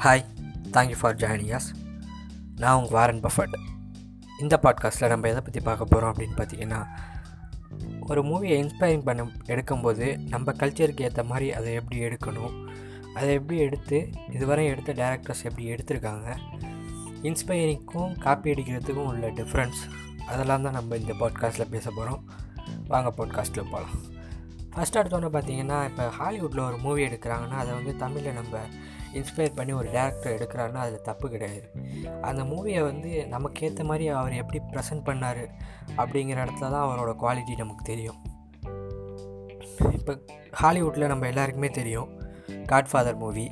Hi thank you for joining us நான் உங்கள் Warren Buffett இந்த பாட்காஸ்ட்டில் நம்ம எதை பற்றி பார்க்க போகிறோம் அப்படின்னு பார்த்தீங்கன்னா ஒரு மூவியை இன்ஸ்பைரிங் பண்ண எடுக்கும்போது நம்ம கல்ச்சருக்கு ஏற்ற மாதிரி அதை எப்படி எடுக்கணும் அதை எப்படி எடுத்து இதுவரை எடுத்த டேரக்டர்ஸ் எப்படி எடுத்திருக்காங்க இன்ஸ்பைரிங்க்கும் காப்பி அடிக்கிறதுக்கும் உள்ள டிஃப்ரென்ஸ் அதெல்லாம் தான் நம்ம இந்த பாட்காஸ்ட்டில் பேச போகிறோம் வாங்க பாட்காஸ்ட்டில் போகலாம் ஃபஸ்ட் எடுத்தோன்னே பார்த்தீங்கன்னா இப்போ ஹாலிவுட்டில் ஒரு மூவி எடுக்கிறாங்கன்னா அதை வந்து தமிழில் நம்ம இன்ஸ்பயர் பண்ணி ஒரு டேரக்டர் எடுக்கிறாருன்னா அதில் தப்பு கிடையாது. அந்த மூவியை வந்து நமக்கு ஏற்ற மாதிரி அவர் எப்படி ப்ரெசென்ட் பண்ணார் அப்படிங்கிற இடத்துல தான் அவரோட குவாலிட்டி நமக்கு தெரியும். இப்போ ஹாலிவுட்டில் நம்ம எல்லாருக்குமே தெரியும் காட்ஃபாதர் மூவி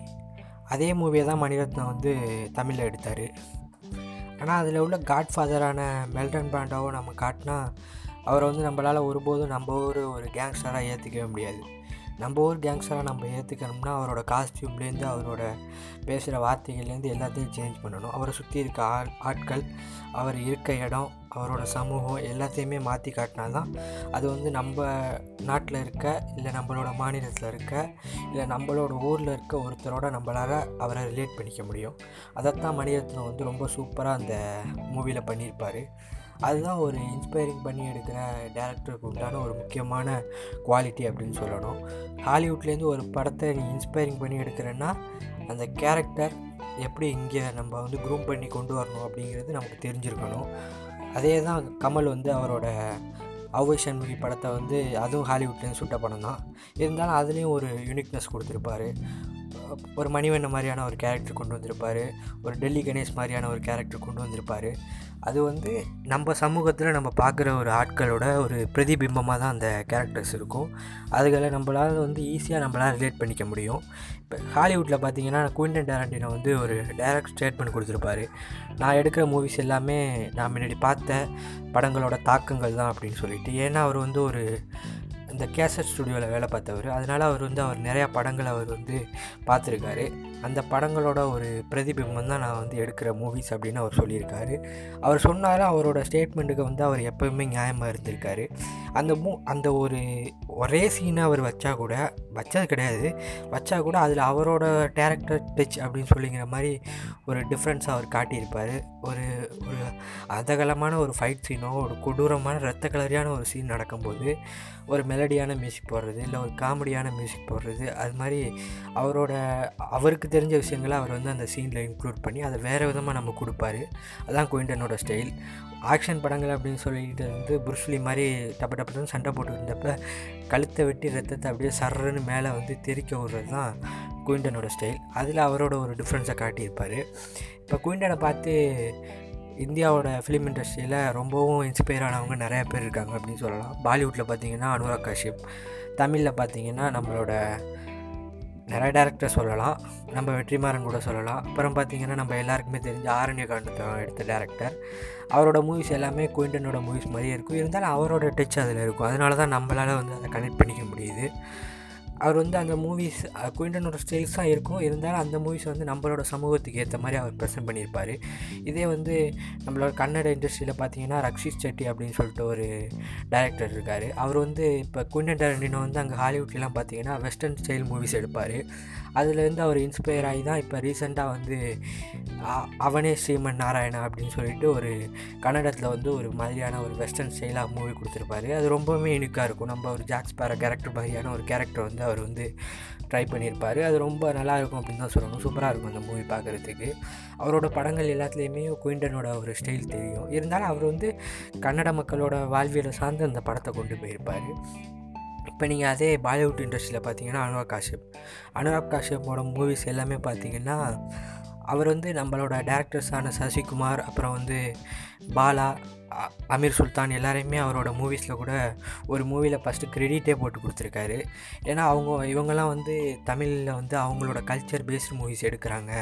அதே மூவியை தான் மணிரத்னம் வந்து தமிழில் எடுத்தார். ஆனால் அதில் உள்ள காட்ஃபாதரான மெல்டன் பிராண்டாவோ நம்ம காட்டினா அவரை வந்து நம்மளால் ஒருபோதும் நம்ம ஊர் ஒரு கேங்ஸ்டராக ஏற்றுக்கவே முடியாது. நம்ம ஊர் கேங்ஸ்டராக நம்ம ஏற்றுக்கணும்னா அவரோட காஸ்டியூம்லேருந்து அவரோட பேசுகிற வார்த்தைகள்லேருந்து எல்லாத்தையும் சேஞ்ச் பண்ணணும். அவரை சுற்றி இருக்க ஆள் ஆட்கள் அவர் இருக்க இடம் அவரோட சமூகம் எல்லாத்தையுமே மாற்றி காட்டினா தான் அது வந்து நம்ம நாட்டில் இருக்க இல்லை நம்மளோட மாநிலத்தில் இருக்க இல்லை நம்மளோட ஊரில் இருக்க ஒருத்தரோட நம்மளால் அவரை ரிலேட் பண்ணிக்க முடியும். அதைத்தான் மணிரத்னம் வந்து ரொம்ப சூப்பராக அந்த மூவியில் பண்ணியிருப்பார். அதுதான் ஒரு இன்ஸ்பைரிங் பண்ணி எடுக்கிற டேரக்டருக்கு உண்டான ஒரு முக்கியமான குவாலிட்டி அப்படின்னு சொல்லணும். ஹாலிவுட்லேருந்து ஒரு படத்தை நீ இன்ஸ்பைரிங் பண்ணி எடுக்கிறேன்னா அந்த கேரக்டர் எப்படி இங்கே நம்ம வந்து க்ரூம் பண்ணி கொண்டு வரணும் அப்படிங்கிறது நமக்கு தெரிஞ்சிருக்கணும். அதே தான் கமல் வந்து அவரோட அவ்வை சண்முகி படத்தை வந்து அதுவும் ஹாலிவுட்லேருந்து சுட்ட படம் தான். இருந்தாலும் அதுலேயும் ஒரு யூனிக்னஸ் கொடுத்துருப்பாரு. ஒரு மணிவண்ண மாதிரியான ஒரு கேரக்டர் கொண்டு வந்திருப்பார். ஒரு டெல்லி கணேஷ் மாதிரியான ஒரு கேரக்டர் கொண்டு வந்திருப்பார். அது வந்து நம்ம சமூகத்தில் நம்ம பார்க்குற ஒரு ஆட்களோட ஒரு பிரதிபிம்பமாக தான் அந்த கேரக்டர்ஸ் இருக்கும். அதுகளை நம்மளால் வந்து ஈஸியாக நம்மளால் ரிலேட் பண்ணிக்க முடியும். இப்போ ஹாலிவுட்டில் பார்த்தீங்கன்னா குயின்டன் டேரண்டினோ வந்து ஒரு டைரக்ட் ஸ்டேட்மெண்ட் கொடுத்துருப்பாரு. நான் எடுக்கிற மூவிஸ் எல்லாமே நான் முன்னாடி பார்த்த படங்களோட தாக்கங்கள் தான் அப்படின்னு சொல்லிட்டு. ஏன்னா அவர் வந்து ஒரு இந்த கேசட் ஸ்டுடியோவில் வேலை பார்த்தவர். அதனால் அவர் வந்து அவர் நிறையா படங்களை அவர் வந்து பார்த்துருக்காரு. அந்த படங்களோட ஒரு பிரதிபிம்பம் தான் நான் வந்து எடுக்கிற மூவிஸ் அப்படின்னு அவர் சொல்லியிருக்காரு. அவர் சொன்னாலும் அவரோட ஸ்டேட்மெண்ட்டுக்கு வந்து அவர் எப்போயுமே நியாயமாக இருந்திருக்காரு. அந்த மூ அந்த ஒரு ஒரே சீனை அவர் வச்சா கூட வச்சது கிடையாது. வச்சா கூட அதில் அவரோட டேரக்டர் டச் அப்படின்னு சொல்லிங்கிற மாதிரி ஒரு டிஃப்ரென்ஸ் அவர் காட்டியிருப்பார். ஒரு ஒரு அதகலமான ஒரு ஃபைட் சீனோ ஒரு கொடூரமான ரத்த கலரியான ஒரு சீன் நடக்கும்போது ஒரு மெலடியான மியூசிக் போடுறது இல்லை ஒரு காமெடியான மியூசிக் போடுறது அது மாதிரி அவரோட அவருக்கு தெரிஞ்ச விஷயங்களை அவர் வந்து அந்த சீனில் இன்க்ளூட் பண்ணி அதை வேறு விதமாக நம்ம கொடுப்பாரு. அதான் குயின்டனோட ஸ்டைல் ஆக்ஷன் படங்கள் அப்படின்னு சொல்லிட்டு வந்து புருஷ்லி மாதிரி டப்ப டப்புன்னு சண்டை போட்டு இருந்தப்ப கழுத்தை வெட்டி ரத்தத்தை அப்படியே சர்றன்னு மேலே வந்து தெரிக்க விடுறது தான் குயின்டனோட ஸ்டைல் அதில் அவரோட ஒரு டிஃப்ரென்ஸை காட்டியிருப்பார். இப்போ குயின்டனை பார்த்து இந்தியாவோட ஃபிலிம் இண்டஸ்ட்ரியில் ரொம்பவும் இன்ஸ்பயர் ஆனவங்க நிறையா பேர் இருக்காங்க அப்படின்னு சொல்லலாம். பாலிவுட்டில் பார்த்தீங்கன்னா அனுராக் காஷ்யப். தமிழில் பார்த்தீங்கன்னா நம்மளோட நிறைய டேரக்டர் சொல்லலாம். நம்ம வெற்றிமாறன் கூட சொல்லலாம். அப்புறம் பார்த்திங்கன்னா நம்ம எல்லாருக்குமே தெரிஞ்ச ஆரண்ய காண்டத்தை எடுத்த டேரக்டர் அவரோட மூவிஸ் எல்லாமே குயின்டனோட மூவிஸ் மாதிரியே இருக்கும். இருந்தாலும் அவரோட டச் அதில் இருக்கும். அதனால தான் நம்மளால் வந்து அதை கனெக்ட் பண்ணிக்க முடியுது. அவர் வந்து அந்த மூவிஸ் குயின்டனோட ஸ்டைல்ஸ் தான் இருக்கும். இருந்தாலும் அந்த மூவிஸ் வந்து நம்மளோட சமூகத்துக்கு ஏற்ற மாதிரி அவர் ப்ரெசென்ட் பண்ணியிருப்பார். இதே வந்து நம்மளோட கன்னட இண்டஸ்ட்ரியில் பார்த்தீங்கன்னா ரக்ஷித் செட்டி அப்படின்னு சொல்லிட்டு ஒரு டைரக்டர் இருக்கார். அவர் வந்து இப்போ குயின்டன் டேரண்டினோ வந்து அங்கே ஹாலிவுட்லாம் பார்த்தீங்கன்னா வெஸ்டர்ன் ஸ்டைல் மூவிஸ் எடுப்பார். அதுலேருந்து அவர் இன்ஸ்பயர் ஆகி தான் இப்போ ரீசெண்டாக வந்து அவனே ஸ்ரீமன் நாராயணா அப்படின்னு சொல்லிட்டு ஒரு கன்னடத்தில் வந்து ஒரு மாதிரியான ஒரு வெஸ்டர்ன் ஸ்டைலாக மூவி கொடுத்துருப்பாரு. அது ரொம்பவுமே யூனிக்காக இருக்கும். நம்ம ஒரு ஜாக்ஸ் பேர கேரக்டர் மாதிரியான ஒரு கேரக்டர் வந்து அவர் வந்து ட்ரை பண்ணியிருப்பார். அது ரொம்ப நல்லாயிருக்கும் அப்படின்னு தான் சொல்லணும். சூப்பராக இருக்கும் அந்த மூவி பார்க்குறதுக்கு. அவரோட படங்கள் எல்லாத்துலேயுமே குயின்டனோட ஒரு ஸ்டைல் தெரியும். இருந்தாலும் அவர் வந்து கன்னட மக்களோட வாழ்வியலை சார்ந்து அந்த படத்தை கொண்டு போயிருப்பார். இப்போ நீங்கள் அதே பாலிவுட் இண்டஸ்ட்ரியில் பார்த்தீங்கன்னா அனுராக் காஷ்யப் அனுராக் காஷ்யப்போட மூவிஸ் எல்லாமே பார்த்தீங்கன்னா அவர் வந்து நம்மளோட டேரக்டர்ஸான சசிகுமார் அப்புறம் வந்து பாலா அமீர் சுல்தான் எல்லாரையுமே அவரோட மூவிஸில் கூட ஒரு மூவியில் ஃபஸ்ட்டு க்ரெடிட்டே போட்டு கொடுத்துருக்காரு. ஏன்னா அவங்க இவங்கெல்லாம் வந்து தமிழில் வந்து அவங்களோட கல்ச்சர் பேஸ்டு மூவிஸ் எடுக்கிறாங்க.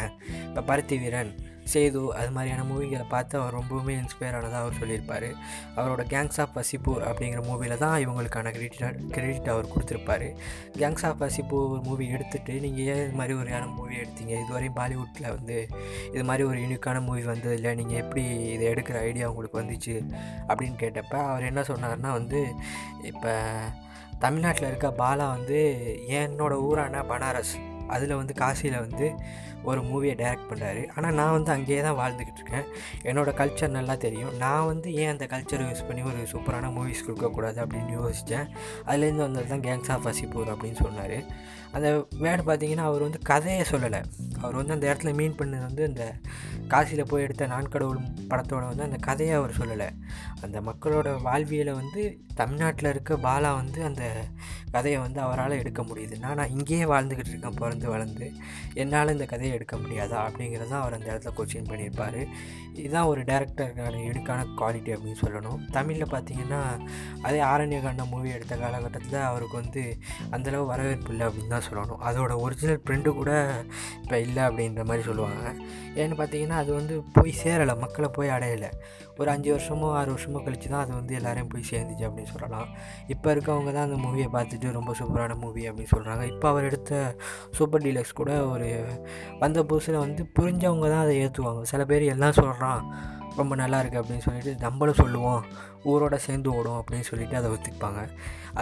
இப்போ பருத்தி வீரன் சேது அது மாதிரியான மூவிகளை பார்த்து அவர் ரொம்பவுமே இன்ஸ்பயர் ஆனதாக அவர் சொல்லியிருப்பார். அவரோட கேங்ஸ் ஆஃப் வசிப்பூர் அப்படிங்கிற மூவியில் தான் இவங்களுக்கான கிரெடிட் கிரெடிட் அவர் கொடுத்துருப்பாரு. கேங்ஸ் ஆஃப் பசிப்பூர் மூவி எடுத்துகிட்டு நீங்கள் ஏன் இது மாதிரி ஒரு யாரும் மூவி எடுத்தீங்க? இதுவரையும் பாலிவுட்டில் வந்து இது மாதிரி ஒரு யூனிக்கான மூவி வந்தது இல்லை நீங்கள் எப்படி இதை எடுக்கிற ஐடியா உங்களுக்கு வந்துச்சு? அப்படின்னு கேட்டப்ப அவர் என்ன சொன்னார்னா வந்து இப்போ தமிழ்நாட்டில் இருக்க பாலா வந்து என்னோடய ஊரான பனாரஸ் அதில் வந்து காசியில் வந்து ஒரு மூவியை டைரக்ட் பண்ணுறாரு ஆனால் நான் வந்து அங்கேயே தான் வாழ்ந்துக்கிட்டு இருக்கேன். என்னோடய கல்ச்சர் நல்லா தெரியும். நான் வந்து ஏன் அந்த கல்ச்சரை யூஸ் பண்ணி ஒரு சூப்பரான மூவிஸ் கொடுக்கக்கூடாது அப்படின்னு யோசித்தேன் அதுலேருந்து வந்தது தான் கேங்ஸ் ஆஃப் வசிப்பூர் அப்படின்னு சொன்னார். அந்த வேர்டு பார்த்தீங்கன்னா அவர் வந்து கதையை சொல்லலை. அவர் வந்து அந்த இடத்துல மீன் பண்ணது வந்து அந்த காசியில் போய் எடுத்த நான்கடவுள் படத்தோட வந்து அந்த கதையை அவர் சொல்லலை. அந்த மக்களோட வாழ்வியலை வந்து தமிழ்நாட்டில் இருக்க பாலா வந்து அந்த கதையை வந்து அவரால் எடுக்க முடியுது. நான் இங்கேயே வாழ்ந்துக்கிட்டு இருக்கேன் பிறந்து வளர்ந்து. என்னால் இந்த கதையை எடுக்க முடியாதா அப்படிங்கிறது தான் அவர் அந்த இடத்துல கொஸ்டின் பண்ணியிருப்பார். இதுதான் ஒரு டேரக்டருக்கான யூனிக்கான குவாலிட்டி அப்படின்னு சொல்லணும். தமிழில் பார்த்தீங்கன்னா அதே ஆரண்யகாண்டம் மூவி எடுத்த காலகட்டத்தில் அவருக்கு வந்து அந்தளவு வரவேற்பு இல்லை அப்படின்னு தான் சொல்லணும். அதோட ஒரிஜினல் பிரிண்ட்டு கூட இப்போ இல்லை அப்படின்ற மாதிரி சொல்லுவாங்க. ஏன்னு பார்த்தீங்கன்னா அது வந்து போய் சேரலை. மக்களை போய் அடையலை. ஒரு அஞ்சு வருஷமோ ஆறு வருஷமோ கழித்து தான் அது வந்து எல்லோரையும் போய் சேர்ந்துச்சு அப்படின்னு சொல்லலாம். இப்போ இருக்கவங்க தான் அந்த மூவியை பார்த்துட்டு ரொம்ப சூப்பரான மூவி அப்படின்னு சொல்கிறாங்க இப்போ அவர் எடுத்த சூப்பர் டீலக்ஸ் கூட ஒரு வந்த புதுசில் வந்து புரிஞ்சவங்க தான் அதை ஏற்றுவாங்க சில பேர் எல்லாம் சொல்கிறான் ரொம்ப நல்லா இருக்குது அப்படின்னு சொல்லிட்டு நம்மளும் சொல்லுவோம். ஊரோட சேர்ந்து ஓடும் அப்படின்னு சொல்லிட்டு அதை ஒத்துப்பாங்க.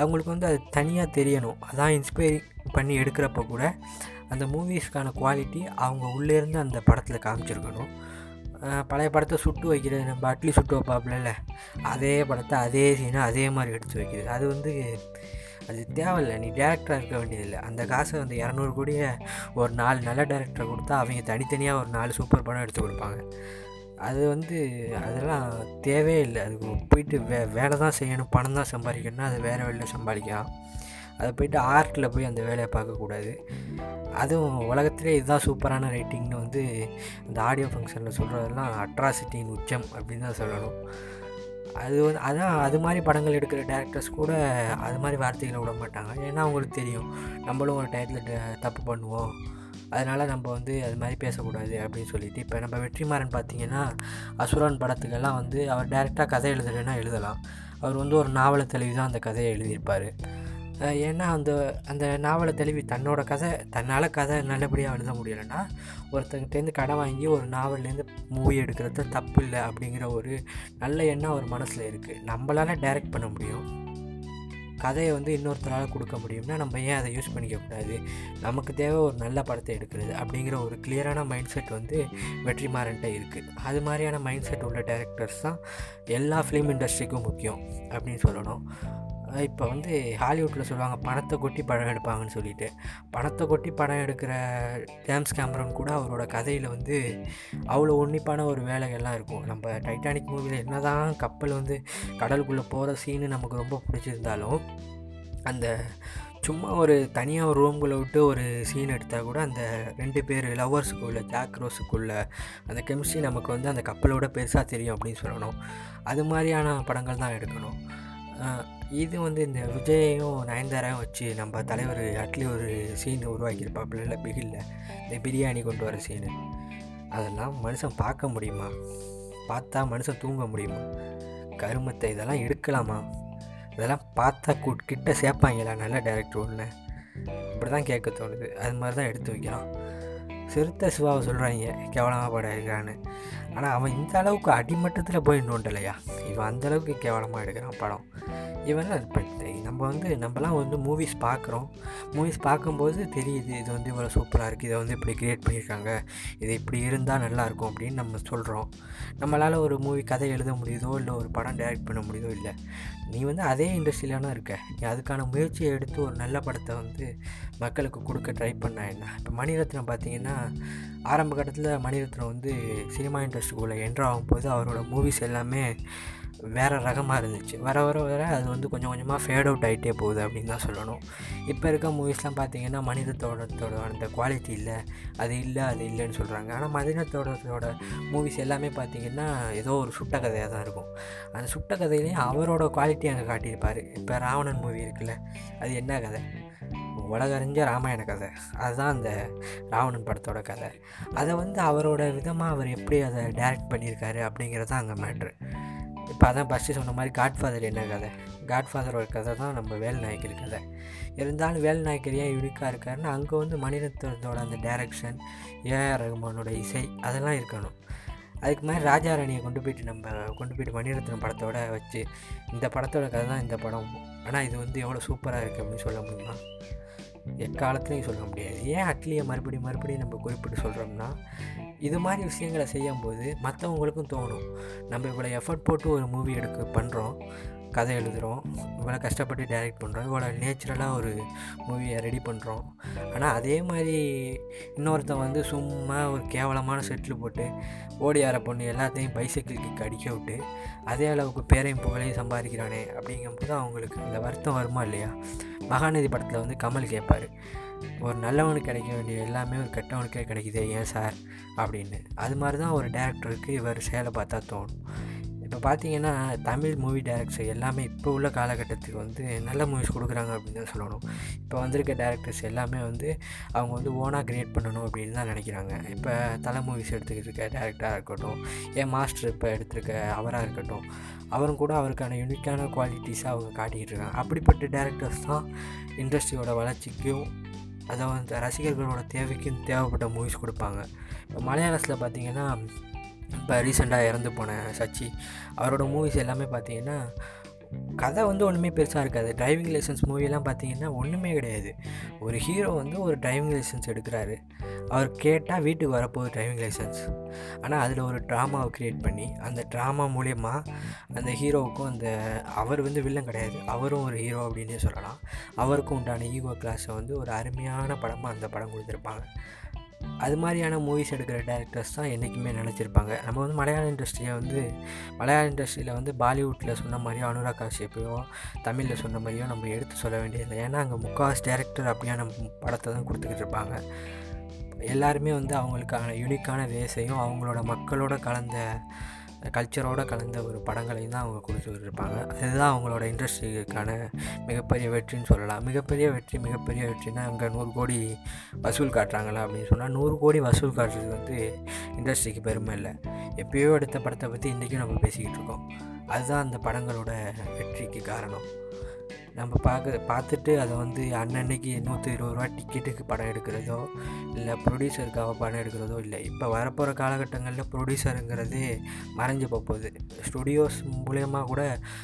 அவங்களுக்கு வந்து அது தனியாக தெரியணும். அதான் இன்ஸ்பைரிங் பண்ணி எடுக்கிறப்ப கூட அந்த மூவிஸ்க்கான குவாலிட்டி அவங்க உள்ளேருந்து அந்த படத்தில் காமிச்சிருக்கணும். பழைய படத்தை சுட்டு வைக்கிறது நம்ம அட்லி சுட்டு வைப்பாப்புல அதே படத்தை அதே சீனை அதே மாதிரி எடுத்து வைக்கிறது. அது வந்து அது தேவையில்லை. நீ டேரக்டராக இருக்க வேண்டியதில்லை. அந்த காசை வந்து இரநூறு கோடியை ஒரு நாலு நல்ல டேரக்டரை கொடுத்தா அவங்க தனித்தனியாக ஒரு நாலு சூப்பர் படம் எடுத்து கொடுப்பாங்க. அது வந்து அதெல்லாம் தேவையே இல்லை. அதுக்கு போயிட்டு வே வேலை தான் செய்யணும். பணம் தான் சம்பாதிக்கணும்னா அது வேறு வேலையில் சம்பாதிக்கலாம். அதை போயிட்டு ஆர்ட்டில் போய் அந்த வேலையை பார்க்கக்கூடாது அதுவும் உலகத்திலே இதுதான் சூப்பரான ரைட்டிங்னு வந்து அந்த ஆடியோ ஃபங்க்ஷனில் சொல்கிறதெல்லாம் அட்ராசிட்டியின் உச்சம் அப்படின்னு தான் சொல்லணும். அது வந்து அதான் அது மாதிரி படங்கள் எடுக்கிற டேரக்டர்ஸ் கூட அது மாதிரி வார்த்தைகளை விட மாட்டாங்க. ஏன்னா அவங்களுக்கு தெரியும். நம்மளும் ஒரு டயத்தில் தப்பு பண்ணுவோம். அதனால் நம்ம வந்து அது மாதிரி பேசக்கூடாது அப்படின்னு சொல்லிட்டு இப்போ நம்ம வெற்றிமாறன் பார்த்திங்கன்னா அசுரன் படத்துக்கெல்லாம் வந்து அவர் டேரெக்டாக கதை எழுதலைன்னா எழுதலாம். அவர் வந்து ஒரு நாவலை தெளிவு தான் அந்த கதையை எழுதியிருப்பார். ஏன்னா அந்த அந்த நாவலை தெளிவி தன்னோட கதை தன்னால் கதை நல்லபடியாக எழுத முடியலைன்னா ஒருத்தங்கிட்டேருந்து கடை வாங்கி ஒரு நாவல்லேருந்து மூவி எடுக்கிறது தப்பு இல்லை அப்படிங்கிற ஒரு நல்ல எண்ணம் அவர் மனசில் இருக்குது நம்மளால் டைரக்ட் பண்ண முடியும். கதையை வந்து இன்னொருத்தரால் கொடுக்க முடியும்னா நம்ம ஏன் அதை யூஸ் பண்ணிக்கக்கூடாது? நமக்கு தேவை ஒரு நல்ல படத்தை எடுக்கிறது அப்படிங்கிற ஒரு கிளியரான மைண்ட் செட் வந்து வெற்றிமாறன்ட்ட இருக்குது அது மாதிரியான மைண்ட் செட் உள்ள டேரக்டர்ஸ் தான் எல்லா ஃபிலிம் இண்டஸ்ட்ரிக்கும் முக்கியம் அப்படின்னு சொல்லணும். இப்போ வந்து ஹாலிவுட்டில் சொல்லுவாங்க பணத்தை கொட்டி படம் எடுப்பாங்கன்னு சொல்லிட்டு. பணத்தை கொட்டி படம் எடுக்கிற ஜேம்ஸ் கேமரன் கூட அவரோட கதையில் வந்து அவ்வளோ உன்னிப்பான ஒரு வேலைகள்லாம் இருக்கும். நம்ம டைட்டானிக் மூவியில் என்ன தான் கப்பல் வந்து கடலுக்குள்ளே போகிற சீனு நமக்கு ரொம்ப பிடிச்சிருந்தாலும் அந்த சும்மா ஒரு தனியாக ஒரு ரூம்குள்ளே விட்டு ஒரு சீன் எடுத்தால் கூட அந்த ரெண்டு பேர் லவ்வர்ஸுக்குள்ளே ஜாக் ரோஸுக்குள்ள அந்த கெமிஸ்ட்ரி நமக்கு வந்து அந்த கப்பலோட பெருசாக தெரியும் அப்படின்னு சொல்லணும். அது மாதிரியான படங்கள் தான் எடுக்கணும். இது வந்து இந்த விஜயையும் நயன்தாராவும் வச்சு நம்ம தலைவர் அட்லி ஒரு சீன் உருவாக்கியிருப்பாப்புல இல்லை பிகில்ல. இந்த பிரியாணி கொண்டு வர சீனு அதெல்லாம் மனுஷன் பார்க்க முடியுமா? பார்த்தா மனுஷன் தூங்க முடியுமா? கருமத்தை இதெல்லாம் எடுக்கலாமா? இதெல்லாம் பார்த்தா கிட்ட சேர்ப்பாங்களா? நல்ல டேரக்டர் ஒன்று இப்படி தான் கேட்க தோணுது. அது மாதிரி தான் எடுத்து வைக்கிறான் சிறுத்தை சிவாவை சொல்கிறாங்க கேவலமாக படம் எடுக்கிறான்னு ஆனால் அவன் இந்த அளவுக்கு அடிமட்டத்தில் போய் நோண்டலையா? இவன் அந்தளவுக்கு கேவலமாக எடுக்கிறான் படம். இவெல்லாம் இப்போ நம்ம வந்து நம்மலாம் வந்து மூவிஸ் பார்க்குறோம். மூவிஸ் பார்க்கும்போது தெரியுது இது வந்து இவ்வளோ சூப்பராக இருக்குது இதை வந்து இப்படி க்ரியேட் பண்ணியிருக்காங்க. இது இப்படி இருந்தால் நல்லாயிருக்கும் அப்படின்னு நம்ம சொல்கிறோம் நம்மளால் ஒரு மூவி கதை எழுத முடியுதோ இல்லை ஒரு படம் டைரக்ட் பண்ண முடியுதோ இல்லை. நீ வந்து அதே இண்டஸ்ட்ரியிலான இருக்க. நீ அதுக்கான முயற்சியை எடுத்து ஒரு நல்ல படத்தை வந்து மக்களுக்கு கொடுக்க ட்ரை பண்ண என்ன? இப்போ மணிரத்னம் பார்த்தீங்கன்னா ஆரம்ப கட்டத்தில் மணிரத்னம் வந்து சினிமா இண்டஸ்ட்ரிக்குள்ளே என்ட்ரு ஆகும்போது அவரோட மூவிஸ் எல்லாமே வேறு ரகமாக இருந்துச்சு. வர வர வர அது வந்து கொஞ்சம் கொஞ்சமாக ஃபேட் அவுட் ஆகிட்டே போகுது அப்படின்னு தான் சொல்லணும். இப்போ இருக்க மூவிஸ்லாம் பார்த்தீங்கன்னா தோட்டத்தோட அந்த குவாலிட்டி இல்லை அது இல்லை அது இல்லைன்னு சொல்கிறாங்க ஆனால் மனித தோட்டத்தோட மூவிஸ் எல்லாமே பார்த்தீங்கன்னா ஏதோ ஒரு சுட்ட கதையாக தான் இருக்கும். அந்த சுட்ட கதையிலையும் அவரோட குவாலிட்டி அங்கே காட்டியிருப்பார். இப்போ ராவணன் மூவி இருக்குல்ல அது என்ன கதை? உலகறிஞ்ச ராமாயண கதை. அதுதான் அந்த ராவணன் படத்தோட கதை. அதை வந்து அவரோட விதமாக அவர் எப்படி அதை டைரக்ட் பண்ணியிருக்காரு அப்படிங்கிறது தான் அங்கே மேட்ரு இப்போ அதான் ஃபஸ்ட்டு சொன்ன மாதிரி காட்ஃபாதர் என்ன கதை? காட்ஃபாதரோட கதை தான் நம்ம வேல்நாயக்கர் கதை. இருந்தாலும் வேல்நாயக்கர் ஏன் யூனிக்காக இருக்காருன்னா அங்கே வந்து மணிரத்னத்தோட அந்த டைரக்ஷன் ஏஆர் ரகுமானோட இசை அதெல்லாம் இருக்கணும். அதுக்கு மாதிரி ராஜா ராணியை கொண்டு போயிட்டு நம்ம கொண்டு போயிட்டு மணிரத்னம் படத்தோட வச்சு இந்த படத்தோட கதை தான் இந்த படம். ஆனால் இது வந்து எவ்வளோ சூப்பராக இருக்குது அப்படின்னு சொல்ல முடியுமா? எக்காலத்துலையும் சொல்ல முடியாது. ஏன் அட்லியை மறுபடியும் மறுபடியும் நம்ம குறிப்பிட்டு சொல்கிறோம்னா இது மாதிரி விஷயங்களை செய்யும்போது மற்றவங்களுக்கும் தோணும். நம்ம இவ்வளோ எஃபர்ட் போட்டு ஒரு மூவி எடுக்க பண்ணுறோம் கதை எழுதுகிறோம் இவ்வளோ கஷ்டப்பட்டு டைரக்ட் பண்ணுறோம் இவ்வளோ நேச்சுரலாக ஒரு மூவியை ரெடி பண்ணுறோம் ஆனால் அதே மாதிரி இன்னொருத்தன் வந்து சும்மா ஒரு கேவலமான செட்டில் போட்டு ஓடி ஆற பொண்ணு எல்லாத்தையும் பைசைக்கிள் கிக் அடிக்க விட்டு அதே அளவுக்கு பேரையும் புகழையும் சம்பாதிக்கிறானே அப்படிங்கும்போது அவங்களுக்கு அந்த வருத்தம் வருமா இல்லையா? மகாநதி படத்தில் வந்து கமல் கேட்பார் ஒரு நல்லவனுக்கு கிடைக்க வேண்டிய எல்லாமே ஒரு கெட்டவனுக்கே கிடைக்குது ஏன் சார் அப்படின்னு. அது மாதிரி தான் ஒரு டேரக்டருக்கு இவர் சேலை பார்த்தா தோணும். இப்போ பார்த்தீங்கன்னா தமிழ் மூவி டேரக்டர்ஸ் எல்லாமே இப்போ உள்ள காலகட்டத்துக்கு வந்து நல்ல மூவிஸ் கொடுக்குறாங்க அப்படின்னு தான் சொல்லணும். இப்போ வந்திருக்க டேரக்டர்ஸ் எல்லாமே வந்து அவங்க வந்து ஓனாக க்ரியேட் பண்ணணும் அப்படின்னு தான் நினைக்கிறாங்க. இப்போ தலை மூவிஸ் எடுத்துக்கிட்டு இருக்க டேரக்டராக இருக்கட்டும் ஏன் மாஸ்டர் இப்போ எடுத்திருக்க அவராக இருக்கட்டும் அவரும் கூட அவருக்கான யூனிக்கான குவாலிட்டிஸாக அவங்க காட்டிக்கிட்டு இருக்காங்க. அப்படிப்பட்ட டேரக்டர்ஸ் தான் இண்டஸ்ட்ரியோட வளர்ச்சிக்கும் அதை வந்து ரசிகர்களோட தேவைக்கும் தேவைப்பட்ட மூவிஸ் கொடுப்பாங்க. இப்போ மலையாளத்தில் பார்த்தீங்கன்னா இப்போ ரீசெண்டாக இறந்து போன சச்சி அவரோட மூவிஸ் எல்லாமே பார்த்தீங்கன்னா கதை வந்து ஒன்றுமே பெருசாக இருக்காது. டிரைவிங் லைசன்ஸ் மூவிலாம் பார்த்தீங்கன்னா ஒன்றுமே கிடையாது. ஒரு ஹீரோ வந்து ஒரு டிரைவிங் லைசன்ஸ் எடுக்கிறாரு. அவர் கேட்டால் வீட்டுக்கு வரப்போகுது டிரைவிங் லைசன்ஸ் ஆனால் அதில் ஒரு ட்ராமாவை க்ரியேட் பண்ணி அந்த ட்ராமா மூலயமா அந்த ஹீரோவுக்கும் அந்த அவர் வந்து வில்லன் கிடையாது. அவரும் ஒரு ஹீரோ அப்படின்னே சொல்லலாம். அவருக்கும் உண்டான ஈகோ கிளாஸை வந்து ஒரு அருமையான படமாக அந்த படம் கொடுத்துருப்பாங்க. அது மாதிரியான மூவிஸ் எடுக்கிற டேரக்டர்ஸ் தான் என்றைக்குமே நினச்சிருப்பாங்க. நம்ம வந்து மலையாள இண்டஸ்ட்ரியை வந்து மலையாள இண்டஸ்ட்ரியில் வந்து பாலிவுட்டில் சொன்ன மாதிரியோ அனுராக் காஷ்யப்பையோ தமிழில் சொன்ன மாதிரியோ நம்ம எடுத்து சொல்ல வேண்டியதில்லை. ஏன்னா அங்கே முக்கால்வாசி டேரக்டர் அப்படியான படத்தை தான் கொடுத்துக்கிட்டு இருப்பாங்க. எல்லாருமே வந்து அவங்களுக்கான யூனிக்கான வேஸையும் அவங்களோட மக்களோட கலந்த கல்ச்சரோடு கலந்த ஒரு படங்களையும் தான் அவங்க கொடுத்துட்டு இருப்பாங்க அதுதான் அவங்களோட இண்டஸ்ட்ரிக்கான மிகப்பெரிய வெற்றின்னு சொல்லலாம். மிகப்பெரிய வெற்றி மிகப்பெரிய வெற்றினா அங்கே நூறு கோடி வசூல் காட்டுறாங்களா அப்படின்னு சொன்னால் நூறு கோடி வசூல் காட்டுறது வந்து இண்டஸ்ட்ரிக்கு பெருமை இல்லை. எப்பயோ எடுத்த படத்தை பற்றி இன்றைக்கும் நம்ம பேசிக்கிட்டு இருக்கோம். அதுதான் அந்த படங்களோட வெற்றிக்கு காரணம். நம்ம பார்க்க பார்த்துட்டு அதை வந்து அன்னன்னைக்கு நூற்றி இருபது ரூபா டிக்கெட்டுக்கு படம் எடுக்கிறதோ இல்லை ப்ரொடியூசருக்காக படம் எடுக்கிறதோ இல்லை. இப்போ வரப்போகிற காலகட்டங்களில் ப்ரொடியூசருங்கிறதே மறைஞ்சு போகுது ஸ்டுடியோஸ் மூலயமா கூட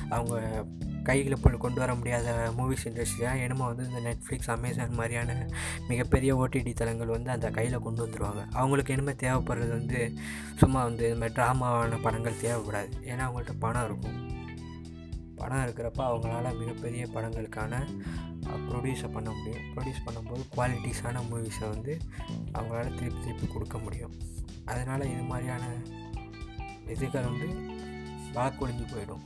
அவங்க கையில் போய் கொண்டு வர முடியாத மூவிஸ் இண்டஸ்ட்ரியாக என்னமோ வந்து இந்த நெட்ஃப்ளிக்ஸ் அமேசான் மாதிரியான மிகப்பெரிய ஓடிடி தளங்கள் வந்து அந்த கையில் கொண்டு வந்துடுவாங்க அவங்களுக்கு என்னமே தேவைப்படுறது வந்து சும்மா வந்து இந்த மாதிரி ட்ராமாவான படங்கள் தேவைப்படாது. ஏன்னா அவங்கள்ட்ட பணம் இருக்கும். படம் இருக்கிறப்ப அவங்களால மிகப்பெரிய படங்களுக்கான ப்ரொடியூஸை பண்ண முடியும். ப்ரொடியூஸ் பண்ணும்போது குவாலிட்டிஸான மூவிஸை வந்து அவங்களால திருப்பி திருப்பி கொடுக்க முடியும். அதனால் இது மாதிரியான இதுகள் வந்து வாக்கொழிஞ்சு போயிடும்.